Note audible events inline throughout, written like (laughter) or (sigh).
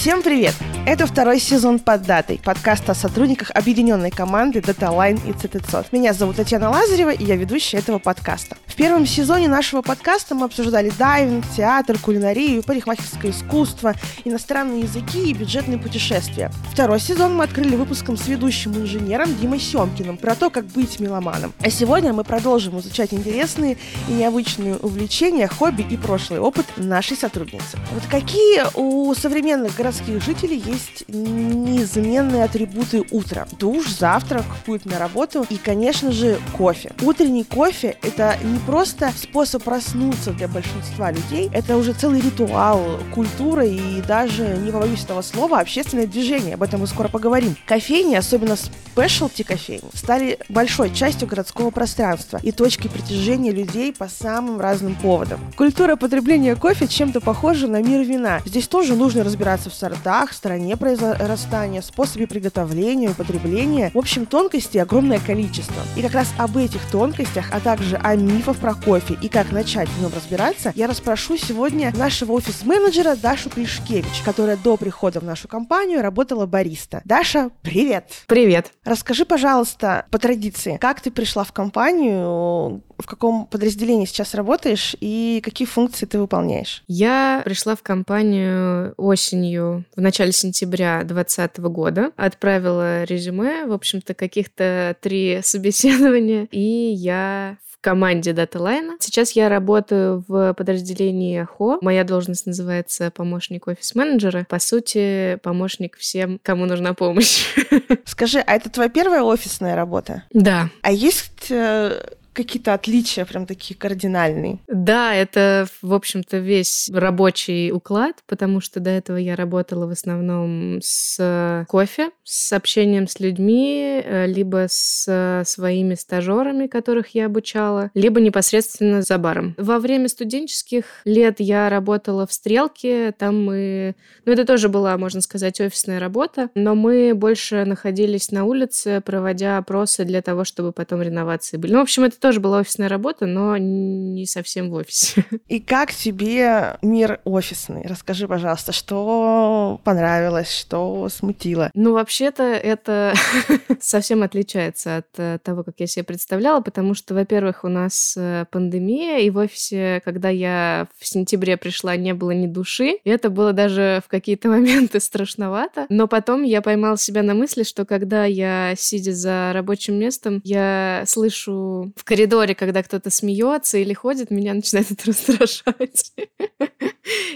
Всем привет! Это второй сезон «Под датой» подкаста о сотрудниках объединенной команды DataLine и CTCOT. Меня зовут Татьяна Лазарева, и я ведущая этого подкаста. Первом сезоне нашего подкаста мы обсуждали дайвинг, театр, кулинарию, парикмахерское искусство, иностранные языки и бюджетные путешествия. Второй сезон мы открыли выпуском с ведущим инженером Димой Семкиным про то, как быть меломаном. А сегодня мы продолжим изучать интересные и необычные увлечения, хобби и прошлый опыт нашей сотрудницы. Вот какие у современных городских жителей есть неизменные атрибуты утра. Душ, завтрак, путь на работу и, конечно же, кофе. Утренний кофе – это не просто способ проснуться для большинства людей, это уже целый ритуал, культура и даже, не побоюсь этого слова, общественное движение. Об этом мы скоро поговорим. Кофейни, особенно спешлти кофейни, стали большой частью городского пространства и точкой притяжения людей по самым разным поводам. Культура потребления кофе чем-то похожа на мир вина. Здесь тоже нужно разбираться в сортах, стране произрастания, способе приготовления, употребления. В общем, тонкостей огромное количество. И как раз об этих тонкостях, а также о мифах про кофе и как начать в нем разбираться, я расспрошу сегодня нашего офис-менеджера Дашу Клишкевич, которая до прихода в нашу компанию работала бариста. Даша, привет! Привет! Расскажи, пожалуйста, по традиции, как ты пришла в компанию, в каком подразделении сейчас работаешь и какие функции ты выполняешь? Я пришла в компанию осенью, в начале сентября 2020 года, отправила резюме, в общем-то, каких-то три собеседования, и я команде DataLine. Сейчас я работаю в подразделении ХО. Моя должность называется помощник офис-менеджера. По сути, помощник всем, кому нужна помощь. (laughs) Скажи, а это твоя первая офисная работа? Да. А есть э, какие-то отличия прям такие кардинальные. Да, это, в общем-то, весь рабочий уклад, потому что до этого я работала в основном с кофе, с общением с людьми, э, либо с своими стажерами, которых я обучала, либо непосредственно за баром. Во время студенческих лет я работала в «Стрелке», там мы... Ну, это тоже была, можно сказать, офисная работа, но мы больше находились на улице, проводя опросы для того, чтобы потом реновации были. Ну, в общем, это тоже была офисная работа, но не совсем в офисе. (laughs) И как тебе мир офисный? Расскажи, пожалуйста, что понравилось, что смутило? Ну, вообще-то это (laughs) совсем отличается от э, того, как я себе представляла, потому что, во-первых, у нас э, пандемия, и в офисе, когда я в сентябре пришла, не было ни души, и это было даже в какие-то (laughs) моменты страшновато. Но потом я поймала себя на мысли, что когда я, сидя за рабочим местом, я слышу в коридоре, когда кто-то смеется или ходит, меня начинает это (laughs) раздражать.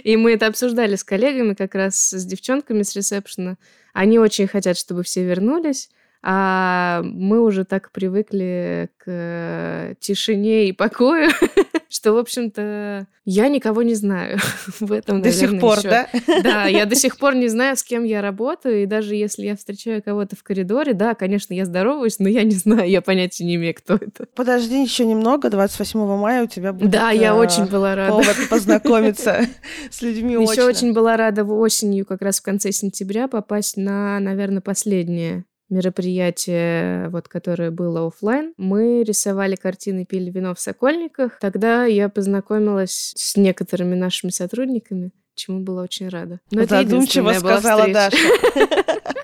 И мы это обсуждали с коллегами, как раз с девчонками с ресепшена. Они очень хотят, чтобы все вернулись, а мы уже так привыкли к тишине и покою, (laughs) (laughs) что, в общем-то, я никого не знаю (laughs) в этом, До наверное, сих пор, еще. да? (laughs) Да, я до сих пор не знаю, с кем я работаю, и даже если я встречаю кого-то в коридоре, да, конечно, я здороваюсь, но я не знаю, я понятия не имею, кто это. Подожди еще немного, 28 мая у тебя будет Да, я э, очень была рада. повод познакомиться с людьми Еще очень была рада осенью, как раз в конце сентября, попасть на, наверное, последнее мероприятие, вот, которое было офлайн. Мы рисовали картины, пили вино в Сокольниках. Тогда я познакомилась с некоторыми нашими сотрудниками, чему была очень рада. Но это Задумчиво была сказала встреча. Даша. (laughs)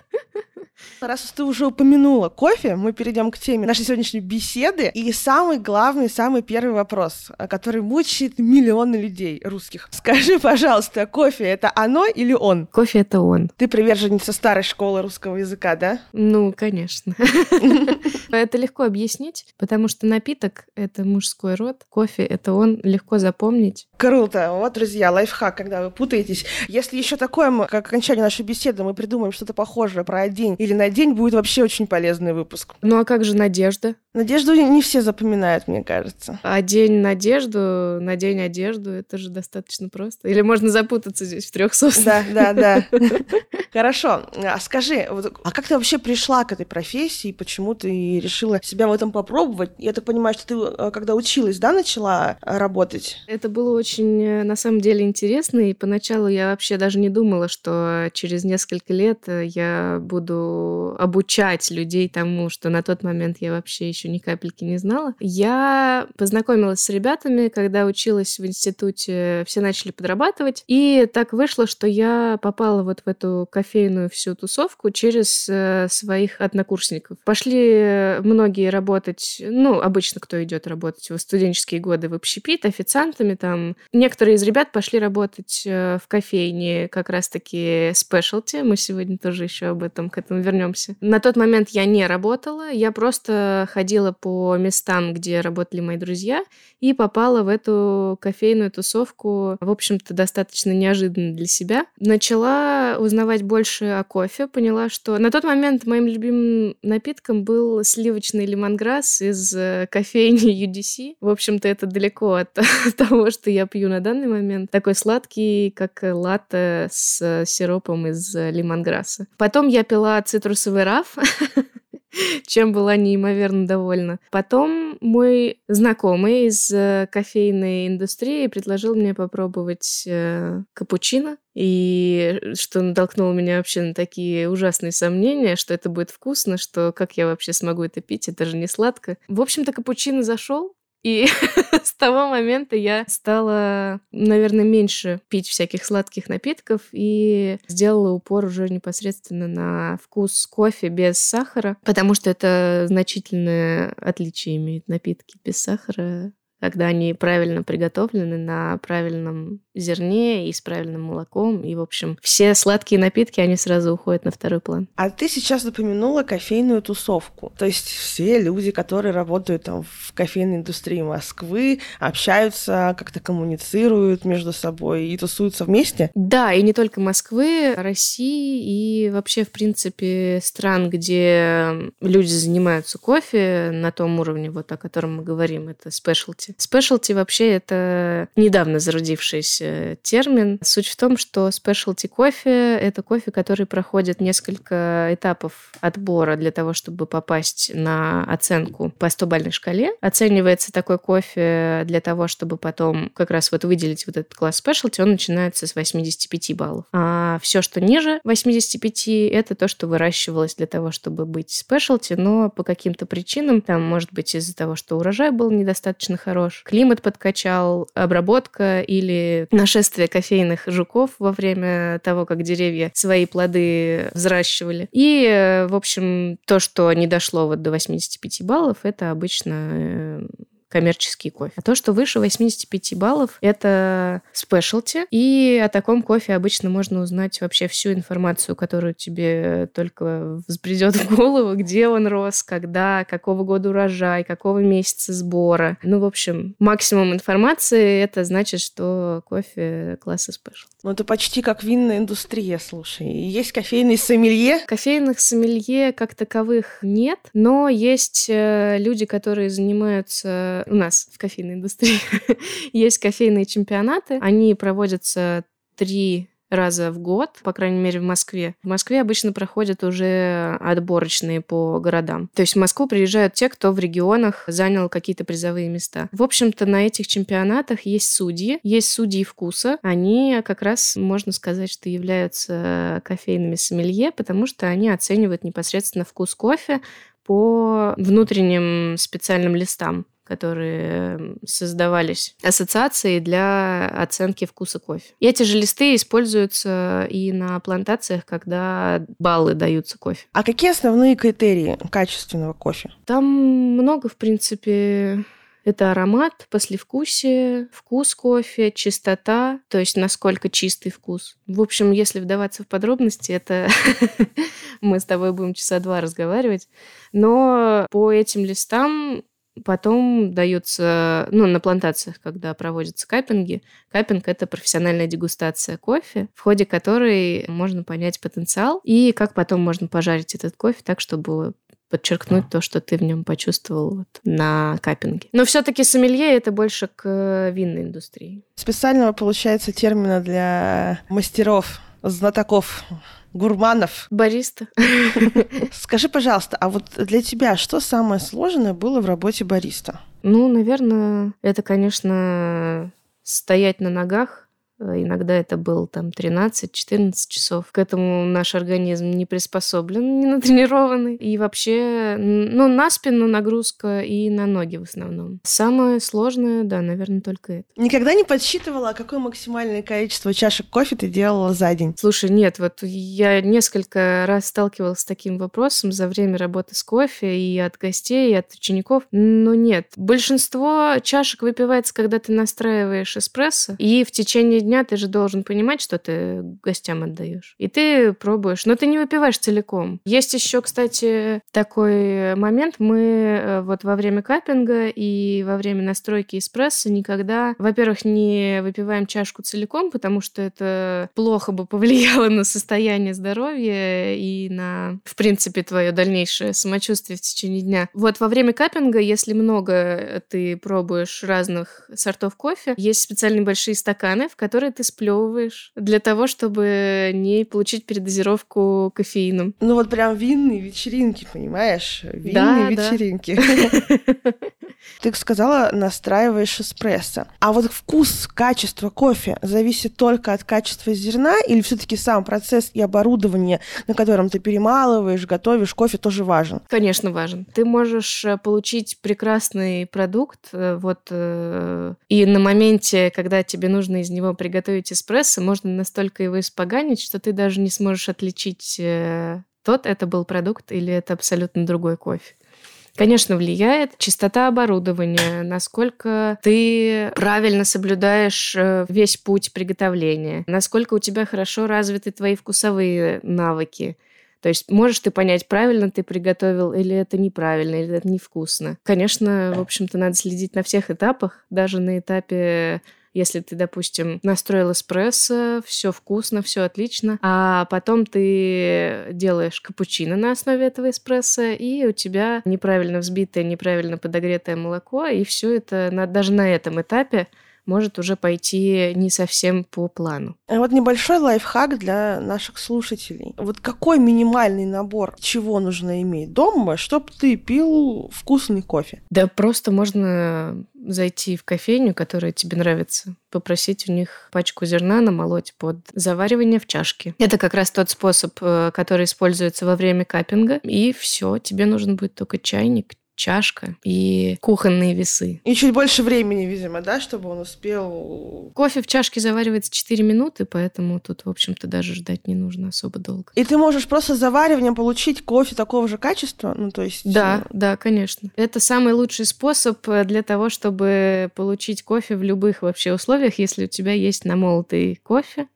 Раз уж ты уже упомянула кофе, мы перейдем к теме нашей сегодняшней беседы. И самый главный, самый первый вопрос, э, который мучает миллионы людей русских. Скажи, пожалуйста, кофе — это оно или он? Кофе — это он. Ты приверженница старой школы русского языка, да? Ну, конечно. (laughs) Это легко объяснить, потому что напиток — это мужской род, кофе — это он, легко запомнить. Круто. Вот, друзья, лайфхак, когда вы путаетесь. Если еще такое, как окончание нашей беседы, мы придумаем что-то похожее про день или на день, будет вообще очень полезный выпуск. Ну, а как же надежда? Надежду не все запоминают, мне кажется. А день надежду, на день одежду, это же достаточно просто. Или можно запутаться здесь в трех соснах. Да, да, да. (laughs) Хорошо. А скажи, а как ты вообще пришла к этой профессии? Почему ты решила себя в этом попробовать? Я так понимаю, что ты, э, когда училась, да, начала э, работать? Это было очень, э, на самом деле, интересно. И поначалу я вообще даже не думала, что через несколько лет я буду обучать людей тому, что на тот момент я вообще еще ни капельки не знала. Я познакомилась с ребятами, когда училась в институте, все начали подрабатывать, и так вышло, что я попала вот в эту кофейную всю тусовку через э, своих однокурсников. Пошли многие работать, ну, обычно кто идет работать в студенческие годы в общепит, официантами там. Некоторые из ребят пошли работать э, в кофейне как раз-таки спешлти. Мы сегодня тоже еще об этом, к этому вернемся. На тот момент я не работала, я просто ходила по местам, где работали мои друзья, и попала в эту кофейную тусовку, в общем-то, достаточно неожиданно для себя. Начала узнавать больше о кофе, поняла, что на тот момент моим любимым напитком был сливочный лимонграсс из э, кофейни UDC. В общем-то, это далеко от (laughs) того, что я пью на данный момент. Такой сладкий, как латте с сиропом из лимонграсса. Потом я пила цитрусовый раф, (laughs) чем была неимоверно довольна. Потом мой знакомый из э, кофейной индустрии предложил мне попробовать э, капучино, и что натолкнуло меня вообще на такие ужасные сомнения, что это будет вкусно, что как я вообще смогу это пить, это же не сладко. В общем-то, капучино зашел, и (laughs) с того момента я стала, наверное, меньше пить всяких сладких напитков и сделала упор уже непосредственно на вкус кофе без сахара, потому что это значительное отличие имеет напитки без сахара когда они правильно приготовлены на правильном зерне и с правильным молоком. И, в общем, все сладкие напитки, они сразу уходят на второй план. А ты сейчас упомянула кофейную тусовку. То есть все люди, которые работают там в кофейной индустрии Москвы, общаются, как-то коммуницируют между собой и тусуются вместе? Да, и не только Москвы, России и вообще, в принципе, стран, где люди занимаются кофе на том уровне, вот о котором мы говорим, это спешлти. Спешлти вообще это недавно зародившийся термин. Суть в том, что спешлти кофе — это кофе, который проходит несколько этапов отбора для того, чтобы попасть на оценку по 100-бальной шкале. Оценивается такой кофе для того, чтобы потом как раз вот выделить вот этот класс спешлти, он начинается с 85 баллов. А все, что ниже 85, это то, что выращивалось для того, чтобы быть спешлти, но по каким-то причинам, там, может быть, из-за того, что урожай был недостаточно хорош, климат подкачал, обработка или нашествие кофейных жуков во время того, как деревья свои плоды взращивали. И, э, в общем, то, что не дошло вот до 85 баллов, это обычно э, коммерческий кофе. А то, что выше 85 баллов, это спешлти. И о таком кофе обычно можно узнать вообще всю информацию, которую тебе только взбредет в голову, где он рос, когда, какого года урожай, какого месяца сбора. Ну, в общем, максимум информации это значит, что кофе класса спешл. Ну, это почти как винная индустрия, слушай. Есть кофейные сомелье? Кофейных сомелье как таковых нет, но есть э, люди, которые занимаются у нас в кофейной индустрии (laughs) есть кофейные чемпионаты. Они проводятся три раза в год, по крайней мере, в Москве. В Москве обычно проходят уже отборочные по городам. То есть в Москву приезжают те, кто в регионах занял какие-то призовые места. В общем-то, на этих чемпионатах есть судьи, есть судьи вкуса. Они как раз, можно сказать, что являются кофейными сомелье, потому что они оценивают непосредственно вкус кофе по внутренним специальным листам которые создавались ассоциацией для оценки вкуса кофе. Эти же листы используются и на плантациях, когда баллы даются кофе. А какие основные критерии качественного кофе? Там много, в принципе, это аромат, послевкусие, вкус кофе, чистота, то есть насколько чистый вкус. В общем, если вдаваться в подробности, это (laughs) мы с тобой будем часа два разговаривать. Но по этим листам Потом дается, ну, на плантациях, когда проводятся капинги. Капинг – это профессиональная дегустация кофе, в ходе которой можно понять потенциал и как потом можно пожарить этот кофе так, чтобы подчеркнуть то, что ты в нем почувствовал вот на капинге. Но все-таки сомелье это больше к винной индустрии. Специального, получается, термина для мастеров, знатоков гурманов. Бариста. (laughs) Скажи, пожалуйста, а вот для тебя что самое сложное было в работе бариста? Ну, наверное, это, конечно, стоять на ногах Иногда это был там 13-14 часов. К этому наш организм не приспособлен, (laughs) не натренированный. И вообще, ну, на спину нагрузка и на ноги в основном. Самое сложное, да, наверное, только это. Никогда не подсчитывала, какое максимальное количество чашек кофе ты делала за день? Слушай, нет, вот я несколько раз сталкивалась с таким вопросом за время работы с кофе и от гостей, и от учеников. Но нет, большинство чашек выпивается, когда ты настраиваешь эспрессо, и в течение дня ты же должен понимать, что ты гостям отдаешь. И ты пробуешь, но ты не выпиваешь целиком. Есть еще, кстати, такой момент. Мы э, вот во время каппинга и во время настройки эспрессо никогда, во-первых, не выпиваем чашку целиком, потому что это плохо бы повлияло на состояние здоровья и на, в принципе, твое дальнейшее самочувствие в течение дня. Вот во время каппинга, если много ты пробуешь разных сортов кофе, есть специальные большие стаканы, в которые ты сплевываешь для того, чтобы не получить передозировку кофеином. Ну вот прям винные вечеринки, понимаешь? Винные да, вечеринки. (laughs) Ты сказала, настраиваешь эспрессо. А вот вкус, качество кофе зависит только от качества зерна или все-таки сам процесс и оборудование, на котором ты перемалываешь, готовишь кофе, тоже важен? Конечно, важен. Ты можешь э, получить прекрасный продукт, э, вот, э, и на моменте, когда тебе нужно из него приготовить эспрессо, можно настолько его испоганить, что ты даже не сможешь отличить тот это был продукт или это абсолютно другой кофе. Конечно, влияет чистота оборудования, насколько ты правильно соблюдаешь э, весь путь приготовления, насколько у тебя хорошо развиты твои вкусовые навыки. То есть можешь ты понять, правильно ты приготовил или это неправильно, или это невкусно. Конечно, в общем-то, надо следить на всех этапах, даже на этапе если ты, допустим, настроил эспрессо, все вкусно, все отлично, а потом ты делаешь капучино на основе этого эспрессо, и у тебя неправильно взбитое, неправильно подогретое молоко, и все это на, даже на этом этапе может уже пойти не совсем по плану. А вот небольшой лайфхак для наших слушателей. Вот какой минимальный набор чего нужно иметь дома, чтобы ты пил вкусный кофе? Да просто можно зайти в кофейню, которая тебе нравится, попросить у них пачку зерна намолоть под заваривание в чашке. Это как раз тот способ, э, который используется во время каппинга. И все, тебе нужен будет только чайник, чашка и кухонные весы. И чуть больше времени, видимо, да, чтобы он успел... Кофе в чашке заваривается 4 минуты, поэтому тут, в общем-то, даже ждать не нужно особо долго. И ты можешь просто завариванием получить кофе такого же качества? Ну, то есть... Да, э, да, конечно. Это самый лучший способ э, для того, чтобы получить кофе в любых вообще условиях, если у тебя есть намолотый кофе,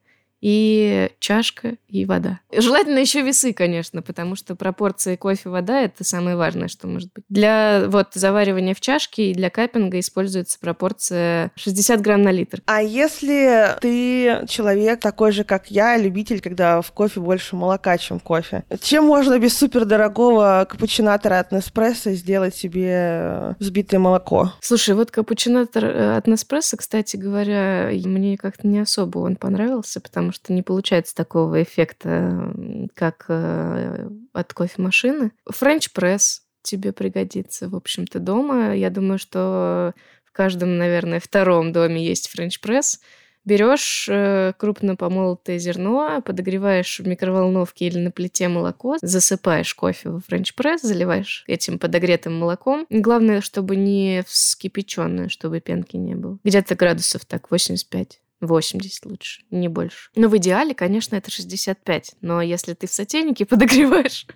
и чашка, и вода. Желательно еще весы, конечно, потому что пропорции кофе-вода – это самое важное, что может быть. Для вот заваривания в чашке и для каппинга используется пропорция 60 грамм на литр. А если ты человек такой же, как я, любитель, когда в кофе больше молока, чем кофе, чем можно без супердорогого капучинатора от Неспрессо сделать себе взбитое молоко? Слушай, вот капучинатор э, от Неспрессо, кстати говоря, мне как-то не особо он понравился, потому что не получается такого эффекта, как э, от кофемашины. Френч-пресс тебе пригодится, в общем-то, дома. Я думаю, что в каждом, наверное, втором доме есть френч-пресс. Берешь э, крупно помолотое зерно, подогреваешь в микроволновке или на плите молоко, засыпаешь кофе в френч-пресс, заливаешь этим подогретым молоком. Главное, чтобы не вскипяченное, чтобы пенки не было. Где-то градусов так 85. 80 лучше, не больше. Но в идеале, конечно, это 65. Но если ты в сотейнике (laughs) подогреваешь,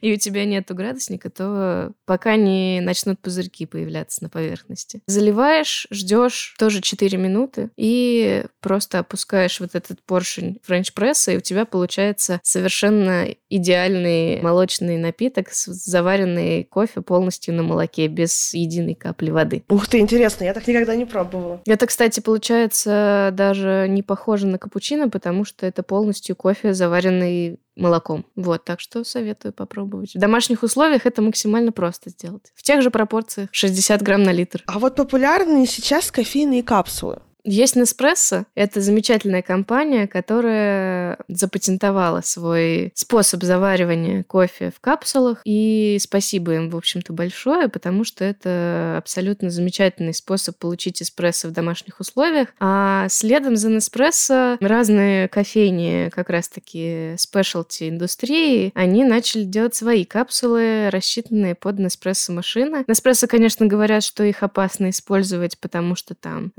и у тебя нету градусника, то пока не начнут пузырьки появляться на поверхности. Заливаешь, ждешь тоже 4 минуты и просто опускаешь вот этот поршень френч-пресса, и у тебя получается совершенно идеальный молочный напиток, заваренный кофе полностью на молоке, без единой капли воды. Ух ты, интересно, я так никогда не пробовала. Это, кстати, получается даже не похоже на капучино, потому что это полностью кофе, заваренный молоком. Вот, так что советую попробовать. В домашних условиях это максимально просто сделать. В тех же пропорциях 60 грамм на литр. А вот популярны сейчас кофейные капсулы. Есть Nespresso. Это замечательная компания, которая запатентовала свой способ заваривания кофе в капсулах. И спасибо им, в общем-то, большое, потому что это абсолютно замечательный способ получить эспрессо в домашних условиях. А следом за Nespresso разные кофейни, как раз-таки спешлти индустрии, они начали делать свои капсулы, рассчитанные под Nespresso машины. Nespresso, конечно, говорят, что их опасно использовать, потому что там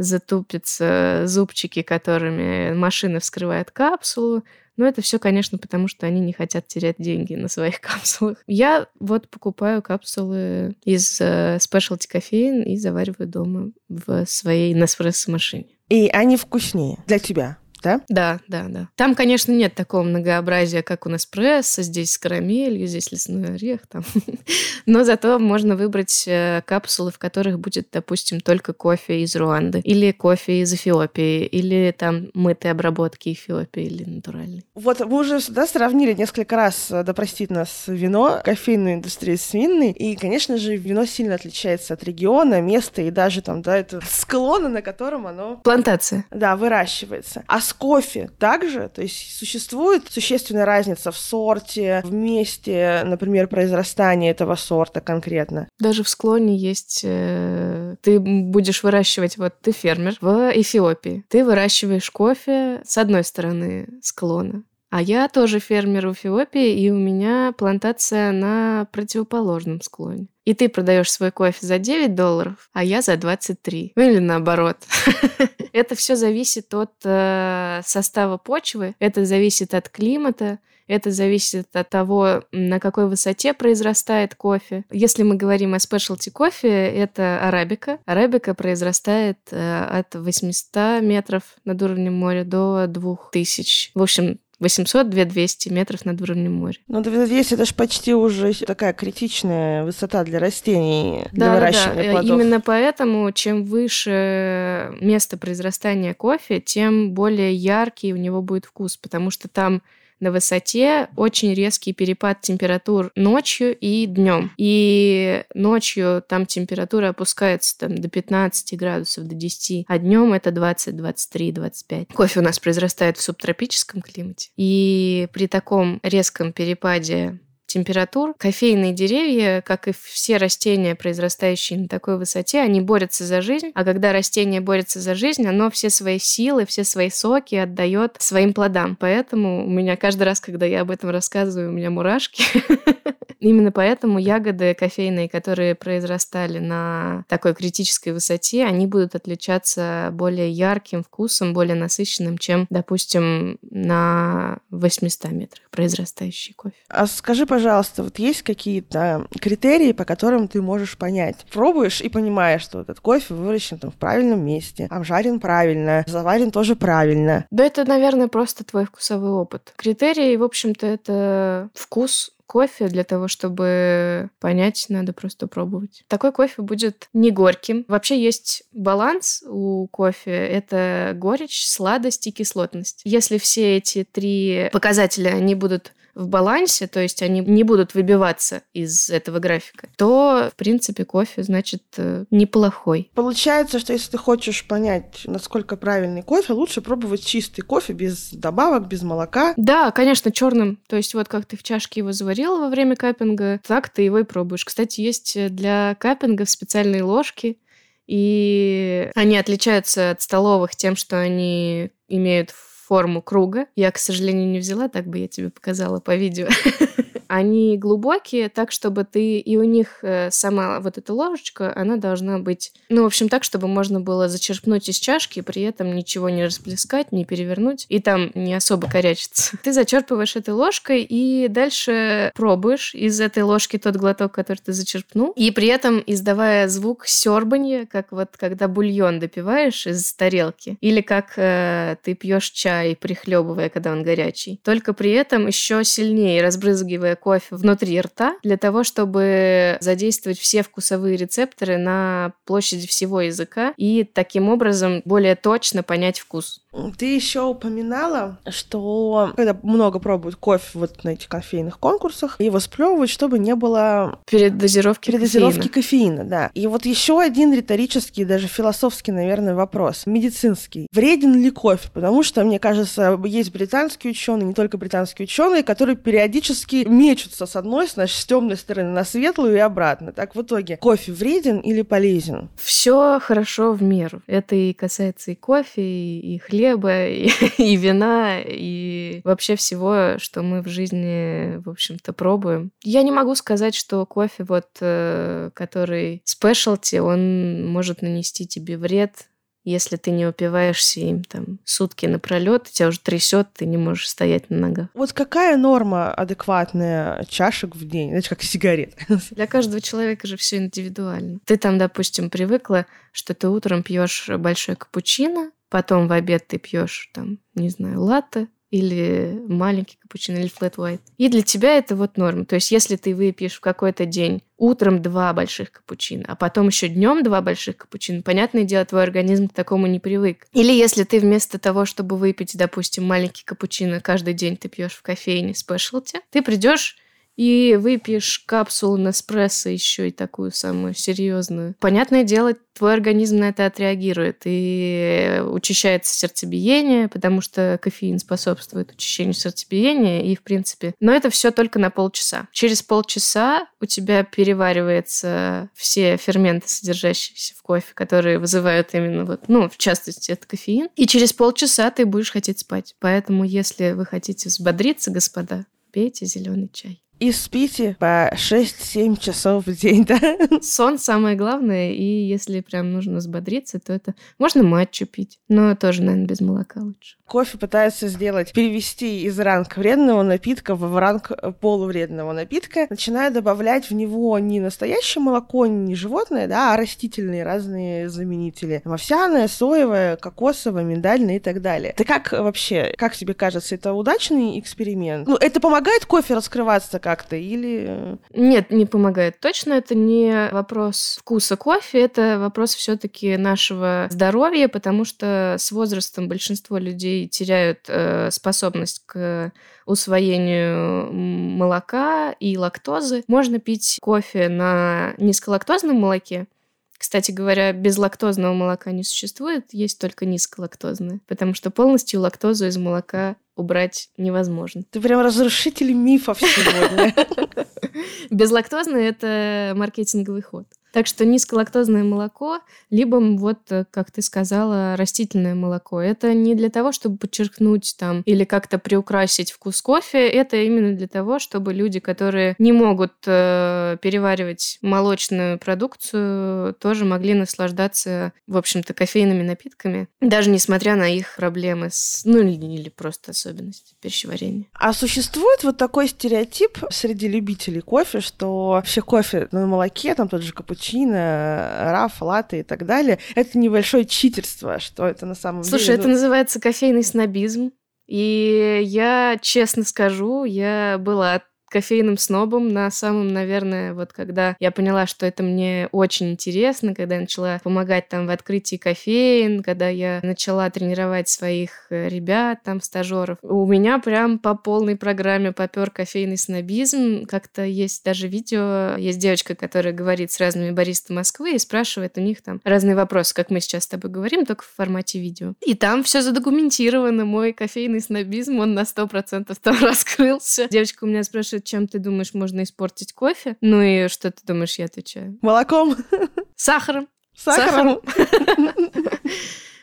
затупятся зубчики, которыми машина вскрывает капсулу. Но это все, конечно, потому что они не хотят терять деньги на своих (laughs) капсулах. Я вот покупаю капсулы из э, Specialty кофеин и завариваю дома в своей Nespresso машине. И они вкуснее для тебя да? Да, да, да. Там, конечно, нет такого многообразия, как у нас пресса. Здесь с карамелью, здесь лесной орех. Там. (laughs) Но зато можно выбрать э, капсулы, в которых будет, допустим, только кофе из Руанды, или кофе из Эфиопии, или там мытые обработки Эфиопии, или натуральные. Вот мы уже да, сравнили несколько раз, э, да простит нас, вино, кофейную индустрию с винной. И, конечно же, вино сильно отличается от региона, места и даже там, да, это склона, на котором оно... Плантация. Да, выращивается. А с кофе также, то есть существует существенная разница в сорте, в месте, например, произрастания этого сорта конкретно. Даже в склоне есть... Э, ты будешь выращивать, вот ты фермер в Эфиопии. Ты выращиваешь кофе с одной стороны склона, а я тоже фермер в Эфиопии, и у меня плантация на противоположном склоне. И ты продаешь свой кофе за 9 долларов, а я за 23. Ну или наоборот. (laughs) Это все зависит от э, состава почвы, это зависит от климата, это зависит от того, на какой высоте произрастает кофе. Если мы говорим о спешлти кофе, это арабика. Арабика произрастает э, от 800 метров над уровнем моря до 2000. В общем, 800-2200 метров над уровнем моря. Ну, 2200 это же почти уже такая критичная высота для растений, для да, выращивания да, плодов. Именно поэтому, чем выше место произрастания кофе, тем более яркий у него будет вкус, потому что там на высоте очень резкий перепад температур ночью и днем. И ночью там температура опускается там, до 15 градусов, до 10, а днем это 20, 23, 25. Кофе у нас произрастает в субтропическом климате. И при таком резком перепаде температур. Кофейные деревья, как и все растения, произрастающие на такой высоте, они борются за жизнь. А когда растение борется за жизнь, оно все свои силы, все свои соки отдает своим плодам. Поэтому у меня каждый раз, когда я об этом рассказываю, у меня мурашки. (laughs) Именно поэтому ягоды кофейные, которые произрастали на такой критической высоте, они будут отличаться более ярким вкусом, более насыщенным, чем, допустим, на 800 метрах произрастающий кофе. А скажи, пожалуйста, вот есть какие-то критерии, по которым ты можешь понять? Пробуешь и понимаешь, что этот кофе выращен там в правильном месте, обжарен правильно, заварен тоже правильно. Да это, наверное, просто твой вкусовой опыт. Критерии, в общем-то, это вкус, кофе, для того, чтобы понять, надо просто пробовать. Такой кофе будет не горьким. Вообще есть баланс у кофе. Это горечь, сладость и кислотность. Если все эти три показателя, они будут в балансе, то есть они не будут выбиваться из этого графика, то, в принципе, кофе, значит, э, неплохой. Получается, что если ты хочешь понять, насколько правильный кофе, лучше пробовать чистый кофе без добавок, без молока. Да, конечно, черным. То есть вот как ты в чашке его заварила во время капинга, так ты его и пробуешь. Кстати, есть для каппингов специальные ложки, и они отличаются от столовых тем, что они имеют форму круга. Я, к сожалению, не взяла, так бы я тебе показала по видео. (laughs) Они глубокие, так, чтобы ты... И у них э, сама вот эта ложечка, она должна быть... Ну, в общем, так, чтобы можно было зачерпнуть из чашки, при этом ничего не расплескать, не перевернуть, и там не особо корячиться. Ты зачерпываешь этой ложкой и дальше пробуешь из этой ложки тот глоток, который ты зачерпнул, и при этом издавая звук сербанья, как вот когда бульон допиваешь из тарелки, или как э, ты пьешь чай, прихлебывая, когда он горячий. Только при этом еще сильнее разбрызгивая кофе внутри рта для того, чтобы задействовать все вкусовые рецепторы на площади всего языка и таким образом более точно понять вкус. Ты еще упоминала, что когда много пробуют кофе вот на этих кофейных конкурсах, его сплевывают, чтобы не было передозировки, передозировки кофеина. кофеина. Да. И вот еще один риторический, даже философский, наверное, вопрос, медицинский. Вреден ли кофе? Потому что, мне кажется, есть британские ученые, не только британские ученые, которые периодически мечутся с одной, с нашей темной стороны на светлую и обратно. Так в итоге, кофе вреден или полезен? Все хорошо в меру. Это и касается и кофе, и, и хлеба, (laughs) и, и вина, и вообще всего, что мы в жизни, в общем-то, пробуем. Я не могу сказать, что кофе, вот, э, который спешлти, он может нанести тебе вред если ты не упиваешься им там сутки напролет, тебя уже трясет, ты не можешь стоять на ногах. Вот какая норма адекватная чашек в день? Знаете, как сигарет. (laughs) Для каждого человека же все индивидуально. Ты там, допустим, привыкла, что ты утром пьешь большой капучино, потом в обед ты пьешь там, не знаю, латте, или маленький капучино, или flat white. И для тебя это вот норма. То есть, если ты выпьешь в какой-то день утром два больших капучино, а потом еще днем два больших капучино, понятное дело, твой организм к такому не привык. Или если ты вместо того, чтобы выпить, допустим, маленький капучино, каждый день ты пьешь в кофейне спешлти, ты придешь и выпьешь капсулу Неспрессо еще и такую самую серьезную. Понятное дело, твой организм на это отреагирует, и учащается сердцебиение, потому что кофеин способствует учащению сердцебиения, и в принципе... Но это все только на полчаса. Через полчаса у тебя перевариваются все ферменты, содержащиеся в кофе, которые вызывают именно вот, ну, в частности, это кофеин. И через полчаса ты будешь хотеть спать. Поэтому, если вы хотите взбодриться, господа, пейте зеленый чай и спите по 6-7 часов в день, да? Сон самое главное, и если прям нужно взбодриться, то это... Можно матчу пить, но тоже, наверное, без молока лучше. Кофе пытаются сделать, перевести из ранг вредного напитка в ранг полувредного напитка, начиная добавлять в него не настоящее молоко, не животное, да, а растительные разные заменители. Овсяное, соевое, кокосовое, миндальное и так далее. Ты как вообще, как тебе кажется, это удачный эксперимент? Ну, это помогает кофе раскрываться как-то или... Э? Нет, не помогает. Точно это не вопрос вкуса кофе, это вопрос все таки нашего здоровья, потому что с возрастом большинство людей теряют э, способность к усвоению молока и лактозы. Можно пить кофе на низколактозном молоке, кстати говоря, безлактозного молока не существует, есть только низколактозное, потому что полностью лактозу из молока убрать невозможно. Ты прям разрушитель мифов сегодня. (laughs) Безлактозное – это маркетинговый ход. Так что низколактозное молоко, либо вот, э, как ты сказала, растительное молоко. Это не для того, чтобы подчеркнуть там или как-то приукрасить вкус кофе. Это именно для того, чтобы люди, которые не могут э, переваривать молочную продукцию, тоже могли наслаждаться, в общем-то, кофейными напитками, даже несмотря на их проблемы с, ну или, или просто особенности пищеварения. А существует вот такой стереотип среди любителей кофе, что все кофе на молоке, там тот же капучино, капучино, раф, латте и так далее, это небольшое читерство, что это на самом Слушай, деле... Слушай, это ну... называется кофейный снобизм. И я честно скажу, я была кофейным снобом на самом, наверное, вот когда я поняла, что это мне очень интересно, когда я начала помогать там в открытии кофеин, когда я начала тренировать своих э, ребят, там, стажеров. У меня прям по полной программе попер кофейный снобизм. Как-то есть даже видео, есть девочка, которая говорит с разными баристами Москвы и спрашивает у них там разные вопросы, как мы сейчас с тобой говорим, только в формате видео. И там все задокументировано, мой кофейный снобизм, он на сто процентов там (laughs) раскрылся. Девочка у меня спрашивает, чем ты думаешь можно испортить кофе? Ну и что ты думаешь, я отвечаю? Молоком. (laughs) Сахаром. Сахаром. (laughs)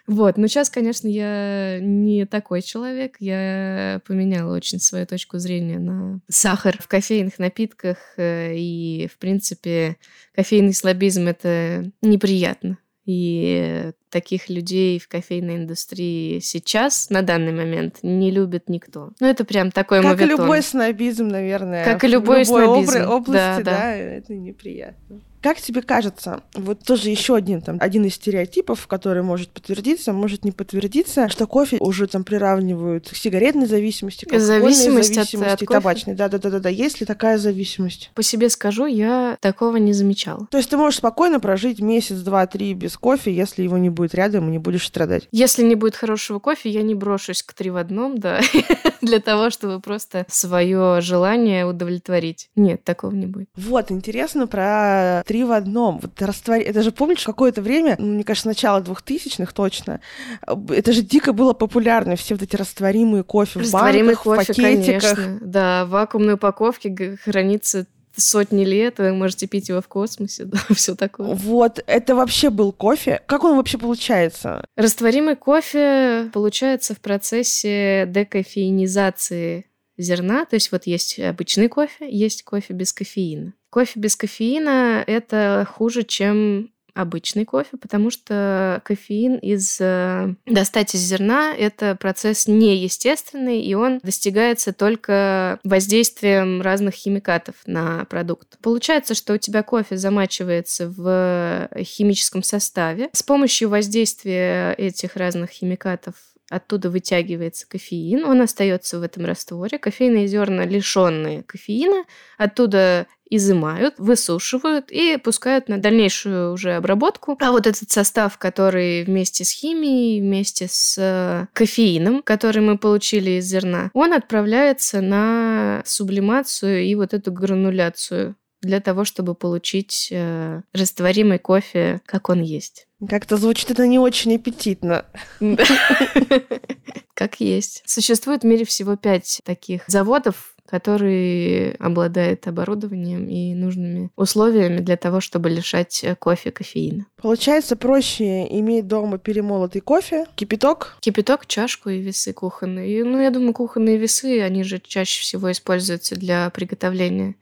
Вот, но сейчас, конечно, я не такой человек. Я поменяла очень свою точку зрения на сахар в кофейных напитках. Э, и, в принципе, кофейный слабизм — это неприятно. И таких людей в кофейной индустрии сейчас, на данный момент, не любит никто. Ну, это прям такой Как и любой снобизм, наверное. Как и любой в любой снобизм. области, да, да. да, это неприятно. Как тебе кажется, вот тоже еще один, там, один из стереотипов, который может подтвердиться, может не подтвердиться, что кофе уже там приравнивают к сигаретной зависимости, к зависимость зависимости, от, от табачной. Да-да-да-да. Есть ли такая зависимость? По себе скажу, я такого не замечала. То есть ты можешь спокойно прожить месяц, два, три без кофе, если его не будет рядом и не будешь страдать? Если не будет хорошего кофе, я не брошусь к три в одном, да, (laughs) для того, чтобы просто свое желание удовлетворить. Нет, такого не будет. Вот, интересно про три в одном. Вот раствор... Это же, помнишь, какое-то время, ну, мне кажется, начало двухтысячных точно, это же дико было популярно, все вот эти растворимые кофе Растворимый в банках, кофе, в пакетиках. конечно. Да, в вакуумной упаковке хранится сотни лет, вы можете пить его в космосе, (laughs) да, все такое. Вот, это вообще был кофе. Как он вообще получается? Растворимый кофе получается в процессе декофеинизации зерна. То есть вот есть обычный кофе, есть кофе без кофеина. Кофе без кофеина — это хуже, чем обычный кофе, потому что кофеин из э, достать из зерна это процесс неестественный, и он достигается только воздействием разных химикатов на продукт. Получается, что у тебя кофе замачивается в химическом составе. С помощью воздействия этих разных химикатов оттуда вытягивается кофеин, он остается в этом растворе. Кофейные зерна, лишенные кофеина, оттуда изымают, высушивают и пускают на дальнейшую уже обработку. А вот этот состав, который вместе с химией, вместе с э, кофеином, который мы получили из зерна, он отправляется на сублимацию и вот эту грануляцию для того, чтобы получить э, растворимый кофе, как он есть. Как-то звучит это не очень аппетитно. (laughs) (laughs) Как есть. Существует в мире всего пять таких заводов, которые обладают оборудованием и нужными условиями для того, чтобы лишать э, кофе кофеина. Получается, проще иметь дома перемолотый кофе, кипяток. Кипяток, чашку и весы кухонные. Ну, я думаю, кухонные весы, они же чаще всего используются для приготовления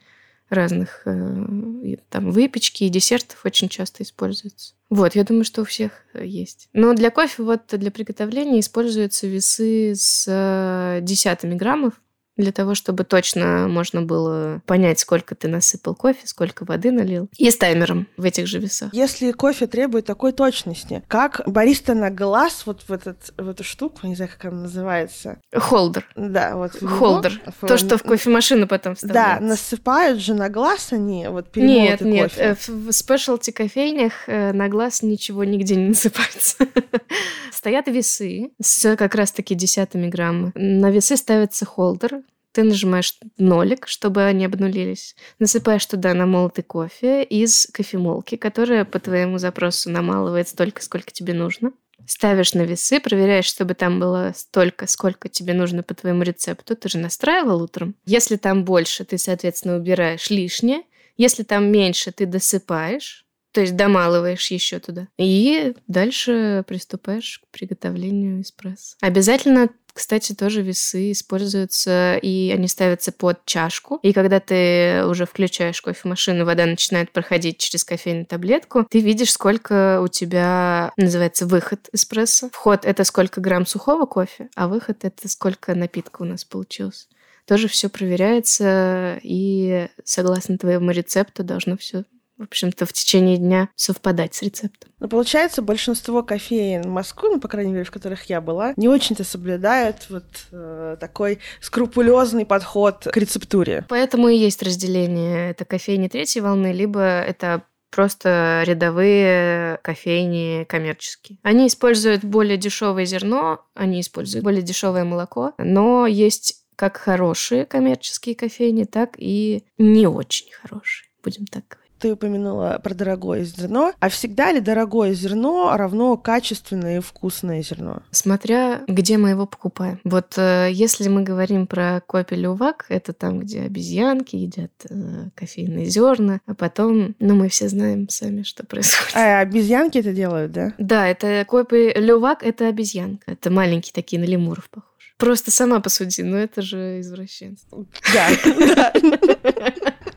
разных э, там выпечки и десертов очень часто используются. Вот, я думаю, что у всех э, есть. Но для кофе вот для приготовления используются весы с э, десятыми граммов для того, чтобы точно можно было понять, сколько ты насыпал кофе, сколько воды налил. И с таймером в этих же весах. Если кофе требует такой точности, как бариста на глаз, вот в, этот, в эту штуку, не знаю, как она называется. Холдер. Да, вот. Холдер. То, что в кофемашину потом Да, вставляется. насыпают же на глаз они, вот Нет, перемолотый нет, кофе. э, в спешлти кофейнях э, на глаз ничего нигде не (laughs) насыпается. Стоят весы с как раз-таки десятыми граммы. На весы ставится холдер. Ты нажимаешь нолик, чтобы они обнулились. Насыпаешь туда намолотый кофе из кофемолки, которая по твоему запросу намалывает столько, сколько тебе нужно. Ставишь на весы, проверяешь, чтобы там было столько, сколько тебе нужно по твоему рецепту. Ты же настраивал утром. Если там больше, ты, соответственно, убираешь лишнее. Если там меньше, ты досыпаешь, то есть домалываешь еще туда. И дальше приступаешь к приготовлению эспрессо. Обязательно кстати, тоже весы используются, и они ставятся под чашку. И когда ты уже включаешь кофемашину, вода начинает проходить через кофейную таблетку, ты видишь, сколько у тебя называется выход эспрессо. Вход — это сколько грамм сухого кофе, а выход — это сколько напитка у нас получилось. Тоже все проверяется, и согласно твоему рецепту должно все в общем-то, в течение дня совпадать с рецептом. Но получается, большинство кофеин Москвы, ну, по крайней мере, в которых я была, не очень-то соблюдают вот э, такой скрупулезный подход к рецептуре. Поэтому и есть разделение. Это кофейни третьей волны, либо это просто рядовые кофейни коммерческие. Они используют более дешевое зерно, они используют более дешевое молоко, но есть как хорошие коммерческие кофейни, так и не очень хорошие, будем так говорить. Ты упомянула про дорогое зерно. А всегда ли дорогое зерно равно качественное и вкусное зерно? Смотря где мы его покупаем. Вот э, если мы говорим про копи лювак, это там, где обезьянки едят э, кофейные зерна, а потом, ну, мы все знаем сами, что происходит. А обезьянки это делают, да? Да, это копи лювак, это обезьянка. Это маленькие такие, на лемуров похожи. Просто сама посуди, ну это же извращенство. Да. да. (laughs) (laughs)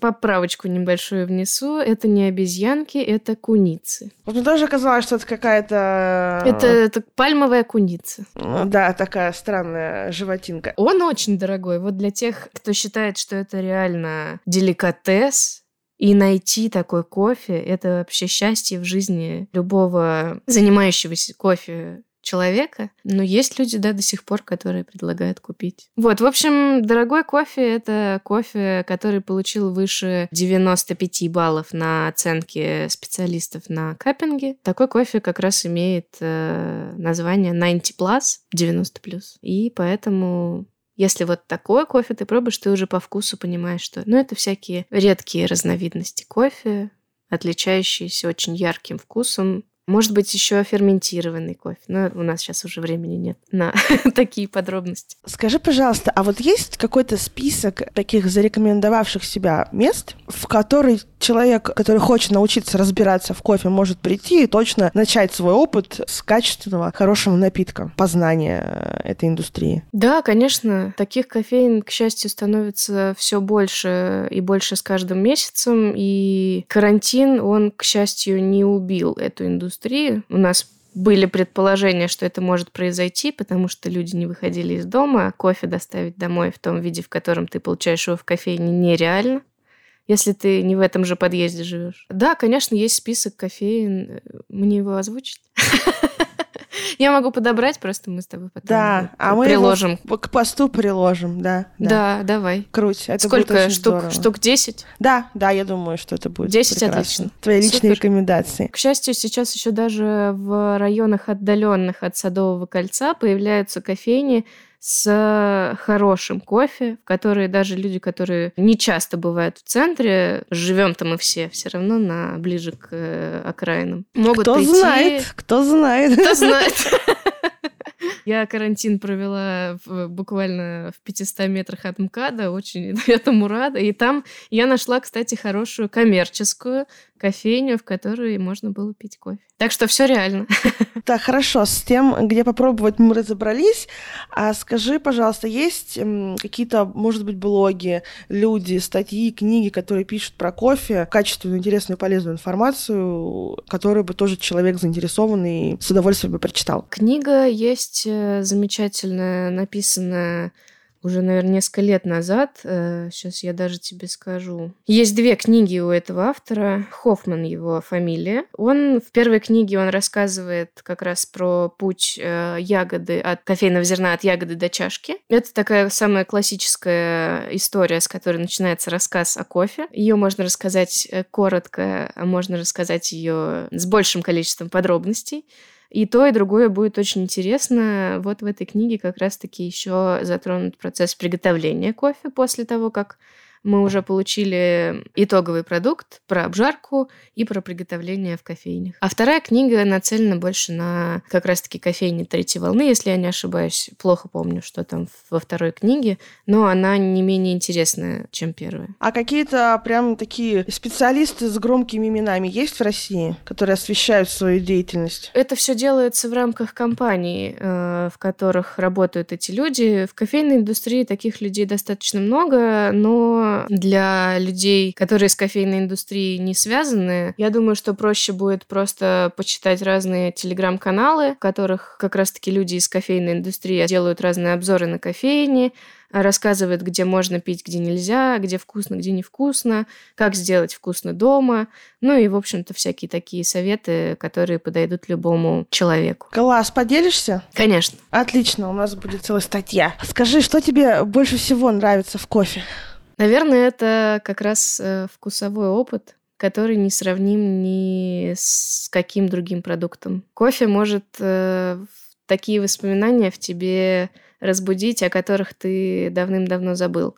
Поправочку небольшую внесу. Это не обезьянки, это куницы. Вот мне тоже казалось, что это какая-то... Это, это пальмовая куница. э, Да, такая странная животинка. Он очень дорогой. Вот для тех, кто считает, что это реально деликатес, И найти такой кофе — это вообще счастье в жизни любого занимающегося кофе человека, но есть люди, да, до сих пор, которые предлагают купить. Вот, в общем, дорогой кофе — это кофе, который получил выше 95 баллов на оценке специалистов на каппинге. Такой кофе как раз имеет э, название 90+, 90+. И поэтому если вот такой кофе ты пробуешь, ты уже по вкусу понимаешь, что... Ну, это всякие редкие разновидности кофе, отличающиеся очень ярким вкусом, может быть, еще ферментированный кофе. Но у нас сейчас уже времени нет на (laughs) такие подробности. Скажи, пожалуйста, а вот есть какой-то список таких зарекомендовавших себя мест, в который человек, который хочет научиться разбираться в кофе, может прийти и точно начать свой опыт с качественного, хорошего напитка, познания э, этой индустрии? Да, конечно. Таких кофеин, к счастью, становится все больше и больше с каждым месяцем. И карантин, он, к счастью, не убил эту индустрию индустрии. У нас были предположения, что это может произойти, потому что люди не выходили из дома, а кофе доставить домой в том виде, в котором ты получаешь его в кофейне, нереально если ты не в этом же подъезде живешь. Да, конечно, есть список кофеин. Мне его озвучить? (laughs) (laughs) Я могу подобрать, просто мы с тобой потом да, а мы приложим. К посту приложим, да. Да, да давай. Круть. Это Сколько штук? Здорово. Штук 10? Да, да, я думаю, что это будет 10 прекрасно. отлично. Твои Супер. личные рекомендации. К счастью, сейчас еще даже в районах отдаленных от Садового кольца появляются кофейни, с хорошим кофе, в которые даже люди, которые не часто бывают в центре, живем-то мы все все равно на ближе к э, окраинам, могут кто прийти... знает, кто знает, кто знает. (laughs) Я карантин провела в, буквально в 500 метрах от МКАДа, очень (laughs) этому рада. И там я нашла, кстати, хорошую коммерческую кофейню, в которой можно было пить кофе. Так что все реально. (laughs) Так, хорошо, с тем, где попробовать, мы разобрались. А скажи, пожалуйста, есть какие-то, может быть, блоги, люди, статьи, книги, которые пишут про кофе, качественную, интересную, полезную информацию, которую бы тоже человек заинтересованный с удовольствием бы прочитал? Книга есть э, замечательная, написанная уже, наверное, несколько лет назад. Сейчас э, я даже тебе скажу. Есть две книги у этого автора. Хоффман его фамилия. Он в первой книге он рассказывает как раз про путь э, ягоды от кофейного зерна от ягоды до чашки. Это такая самая классическая история, с которой начинается рассказ о кофе. Ее можно рассказать э, коротко, а можно рассказать ее с большим количеством подробностей. И то, и другое будет очень интересно. Вот в этой книге как раз-таки еще затронут процесс приготовления кофе после того, как мы уже получили итоговый продукт про обжарку и про приготовление в кофейнях. А вторая книга нацелена больше на как раз-таки кофейни третьей волны, если я не ошибаюсь. Плохо помню, что там во второй книге, но она не менее интересная, чем первая. А какие-то прям такие специалисты с громкими именами есть в России, которые освещают свою деятельность? Это все делается в рамках компаний, э, в которых работают эти люди. В кофейной индустрии таких людей достаточно много, но для людей, которые с кофейной индустрией не связаны, я думаю, что проще будет просто почитать разные телеграм-каналы, в которых как раз-таки люди из кофейной индустрии делают разные обзоры на кофейни, рассказывает, где можно пить, где нельзя, где вкусно, где невкусно, как сделать вкусно дома. Ну и, в общем-то, всякие такие советы, которые подойдут любому человеку. Класс, поделишься? Конечно. Отлично, у нас будет целая статья. Скажи, что тебе больше всего нравится в кофе? Наверное, это как раз э, вкусовой опыт, который не сравним ни с каким другим продуктом. Кофе может э, такие воспоминания в тебе разбудить, о которых ты давным-давно забыл.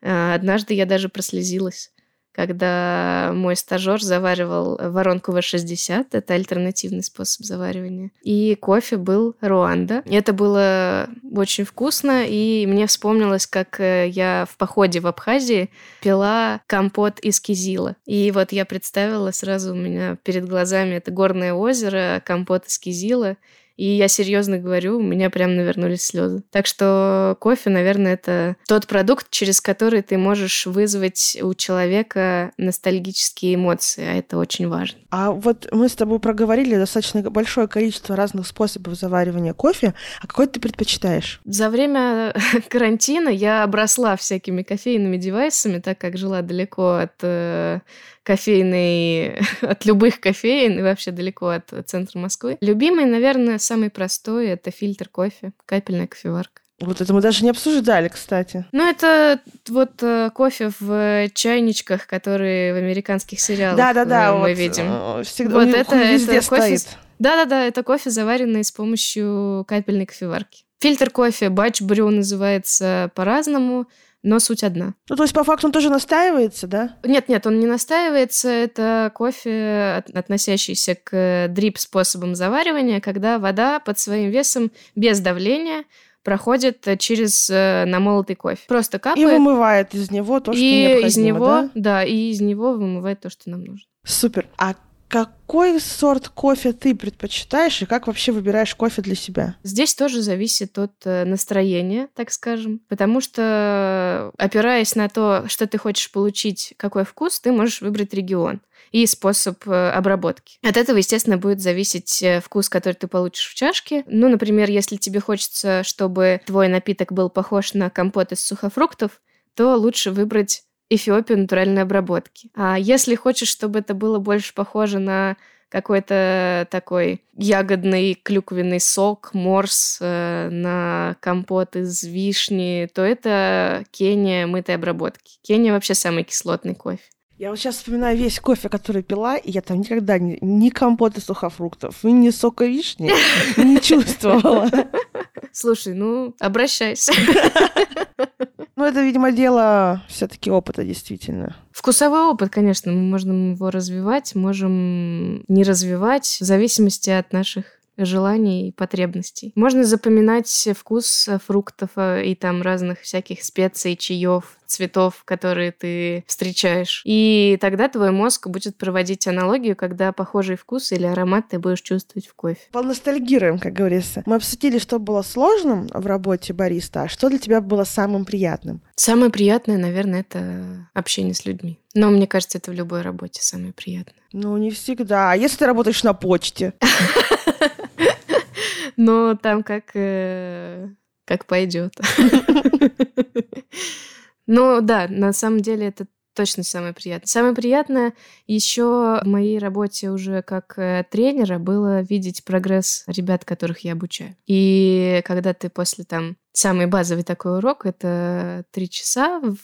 Э, однажды я даже прослезилась когда мой стажер заваривал воронку В60, это альтернативный способ заваривания. И кофе был Руанда. Это было очень вкусно, и мне вспомнилось, как э, я в походе в Абхазии пила компот из кизила. И вот я представила сразу у меня перед глазами это горное озеро, компот из кизила, И я серьезно говорю, у меня прям навернулись слезы. Так что кофе, наверное, это тот продукт, через который ты можешь вызвать у человека ностальгические эмоции, а это очень важно. А вот мы с тобой проговорили достаточно большое количество разных способов заваривания кофе. А какой ты предпочитаешь? За время (laughs) карантина я обросла всякими кофейными девайсами, так как жила далеко от э, кофейной, (laughs) от любых кофеин и вообще далеко от центра Москвы. Любимый, наверное, самый простой — это фильтр кофе, капельная кофеварка. Вот это мы даже не обсуждали, кстати. Ну, это вот э, кофе в чайничках, которые в американских сериалах да, да, да, мы вот, видим. Э, всегда вот это, везде это кофе. Да-да-да, это кофе, заваренный с помощью капельной кофеварки. Фильтр кофе, батч брю называется по-разному но суть одна. Ну, то есть, по факту, он тоже настаивается, да? Нет-нет, он не настаивается. Это кофе, относящийся к дрип-способам заваривания, когда вода под своим весом без давления проходит через э, намолотый кофе. Просто капает. И вымывает из него то, что и необходимо, из него, да? Да, и из него вымывает то, что нам нужно. Супер. А какой сорт кофе ты предпочитаешь и как вообще выбираешь кофе для себя? Здесь тоже зависит от э, настроения, так скажем. Потому что, опираясь на то, что ты хочешь получить, какой вкус, ты можешь выбрать регион и способ э, обработки. От этого, естественно, будет зависеть э, вкус, который ты получишь в чашке. Ну, например, если тебе хочется, чтобы твой напиток был похож на компот из сухофруктов, то лучше выбрать Эфиопию натуральной обработки. А если хочешь, чтобы это было больше похоже на какой-то такой ягодный клюквенный сок, морс э, на компот из вишни, то это Кения мытой обработки. Кения вообще самый кислотный кофе. Я вот сейчас вспоминаю весь кофе, который пила, и я там никогда ни, ни компота сухофруктов, ни сока вишни не чувствовала. Слушай, ну, обращайся. (laughs) Ну, это, видимо, дело все-таки опыта, действительно. Вкусовой опыт, конечно, мы можем его развивать, можем не развивать в зависимости от наших желаний и потребностей. Можно запоминать вкус фруктов э, и там разных всяких специй, чаев, цветов, которые ты встречаешь. И тогда твой мозг будет проводить аналогию, когда похожий вкус или аромат ты будешь чувствовать в кофе. Поностальгируем, как говорится. Мы обсудили, что было сложным в работе бариста, а что для тебя было самым приятным? Самое приятное, наверное, это общение с людьми. Но мне кажется, это в любой работе самое приятное. Ну, не всегда. А если ты работаешь на почте? (laughs) Но там как, э, как пойдет. (laughs) Ну да, на самом деле это точно самое приятное. Самое приятное еще в моей работе уже как э, тренера было видеть прогресс ребят, которых я обучаю. И когда ты после там самый базовый такой урок, это три часа, в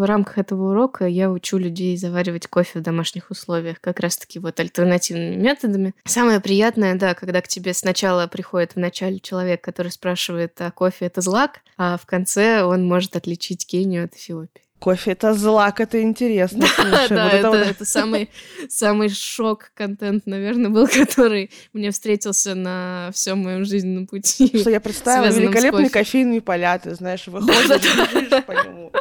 рамках этого урока я учу людей заваривать кофе в домашних условиях, как раз-таки вот альтернативными методами. Самое приятное, да, когда к тебе сначала приходит в начале человек, который спрашивает, а кофе это злак, а в конце он может отличить Кению от Эфиопии кофе это злак, это интересно. Да, это самый самый шок контент, наверное, был, (laughs) который мне встретился на всем моем жизненном пути. Что я представила великолепные кофейные поля, ты знаешь, (laughs) выходишь, бежишь по нему,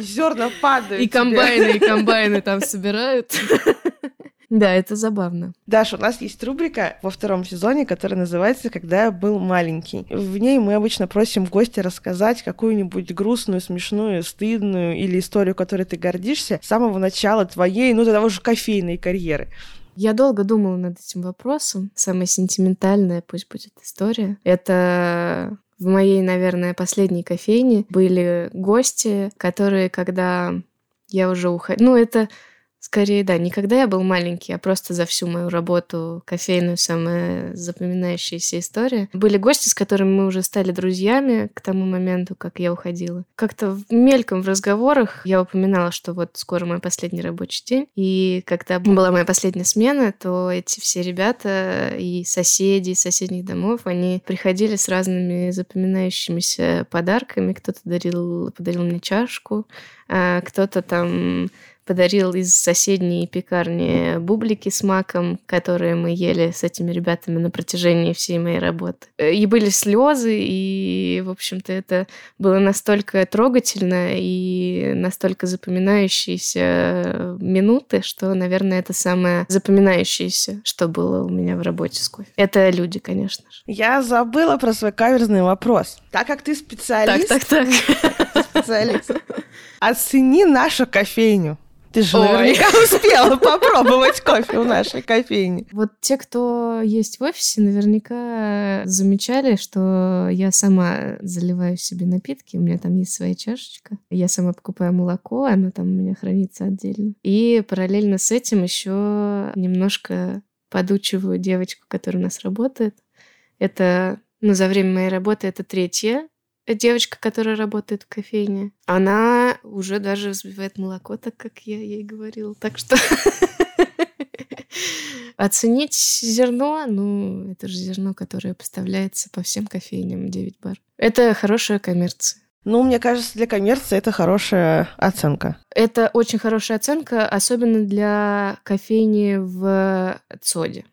зерна падают. И комбайны, и комбайны там собирают. (laughs) Да, это забавно. Даша, у нас есть рубрика во втором сезоне, которая называется «Когда я был маленький». В ней мы обычно просим гостя рассказать какую-нибудь грустную, смешную, стыдную или историю, которой ты гордишься с самого начала твоей, ну, того же кофейной карьеры. Я долго думала над этим вопросом. Самая сентиментальная, пусть будет история. Это в моей, наверное, последней кофейне были гости, которые, когда я уже уходила... Ну, это Скорее, да, не когда я был маленький, а просто за всю мою работу кофейную самая запоминающаяся история. Были гости, с которыми мы уже стали друзьями к тому моменту, как я уходила. Как-то мельком в разговорах я упоминала, что вот скоро мой последний рабочий день. И когда была моя последняя смена, то эти все ребята и соседи из соседних домов, они приходили с разными запоминающимися подарками. Кто-то дарил, подарил мне чашку, а кто-то там подарил из соседней пекарни бублики с маком, которые мы ели с этими ребятами на протяжении всей моей работы. И были слезы, и, в общем-то, это было настолько трогательно и настолько запоминающиеся минуты, что, наверное, это самое запоминающееся, что было у меня в работе с кофе. Это люди, конечно же. Я забыла про свой каверзный вопрос. Так как ты специалист... Так, так, (laughs) так. Специалист. Оцени нашу кофейню. Ты же Ой. наверняка (laughs) успела попробовать кофе в нашей кофейне. Вот те, кто есть в офисе, наверняка замечали, что я сама заливаю себе напитки. У меня там есть своя чашечка. Я сама покупаю молоко, оно там у меня хранится отдельно. И параллельно с этим еще немножко подучиваю девочку, которая у нас работает. Это, ну, за время моей работы это третья девочка, которая работает в кофейне, она уже даже взбивает молоко, так как я ей говорила. Так что (laughs) оценить зерно, ну, это же зерно, которое поставляется по всем кофейням 9 бар. Это хорошая коммерция. Ну, мне кажется, для коммерции это хорошая оценка. Это очень хорошая оценка, особенно для кофейни в ЦОДе.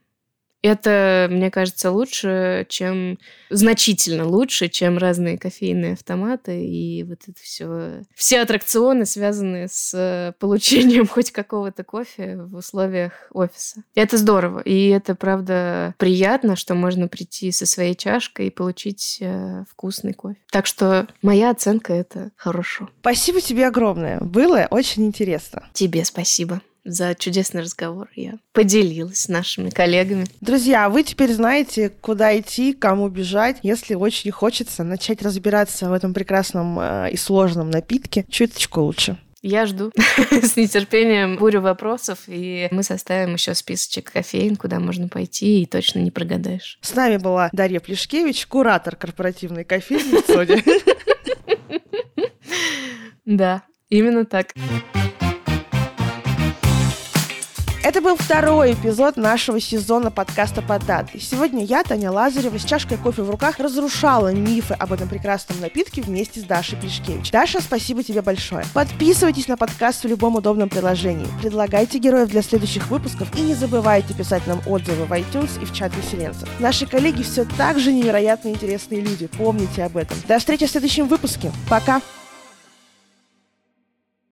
Это, мне кажется, лучше, чем значительно лучше, чем разные кофейные автоматы и вот это все. Все аттракционы, связанные с получением (laughs) хоть какого-то кофе в условиях офиса. Это здорово. И это, правда, приятно, что можно прийти со своей чашкой и получить э, вкусный кофе. Так что моя оценка это хорошо. Спасибо тебе огромное. Было очень интересно. Тебе спасибо за чудесный разговор. Я поделилась с нашими коллегами. Друзья, вы теперь знаете, куда идти, кому бежать, если очень хочется начать разбираться в этом прекрасном э, и сложном напитке чуточку лучше. Я жду (laughs) с нетерпением бурю вопросов, и мы составим еще списочек кофеин, куда можно пойти, и точно не прогадаешь. С нами была Дарья Плешкевич, куратор корпоративной кофейни в Соде. (laughs) Да, именно так. Это был второй эпизод нашего сезона подкаста «Под датой». Сегодня я, Таня Лазарева, с чашкой кофе в руках разрушала мифы об этом прекрасном напитке вместе с Дашей Плешкевич. Даша, спасибо тебе большое. Подписывайтесь на подкаст в любом удобном приложении. Предлагайте героев для следующих выпусков и не забывайте писать нам отзывы в iTunes и в чат выселенцев. Наши коллеги все так же невероятно интересные люди. Помните об этом. До встречи в следующем выпуске. Пока!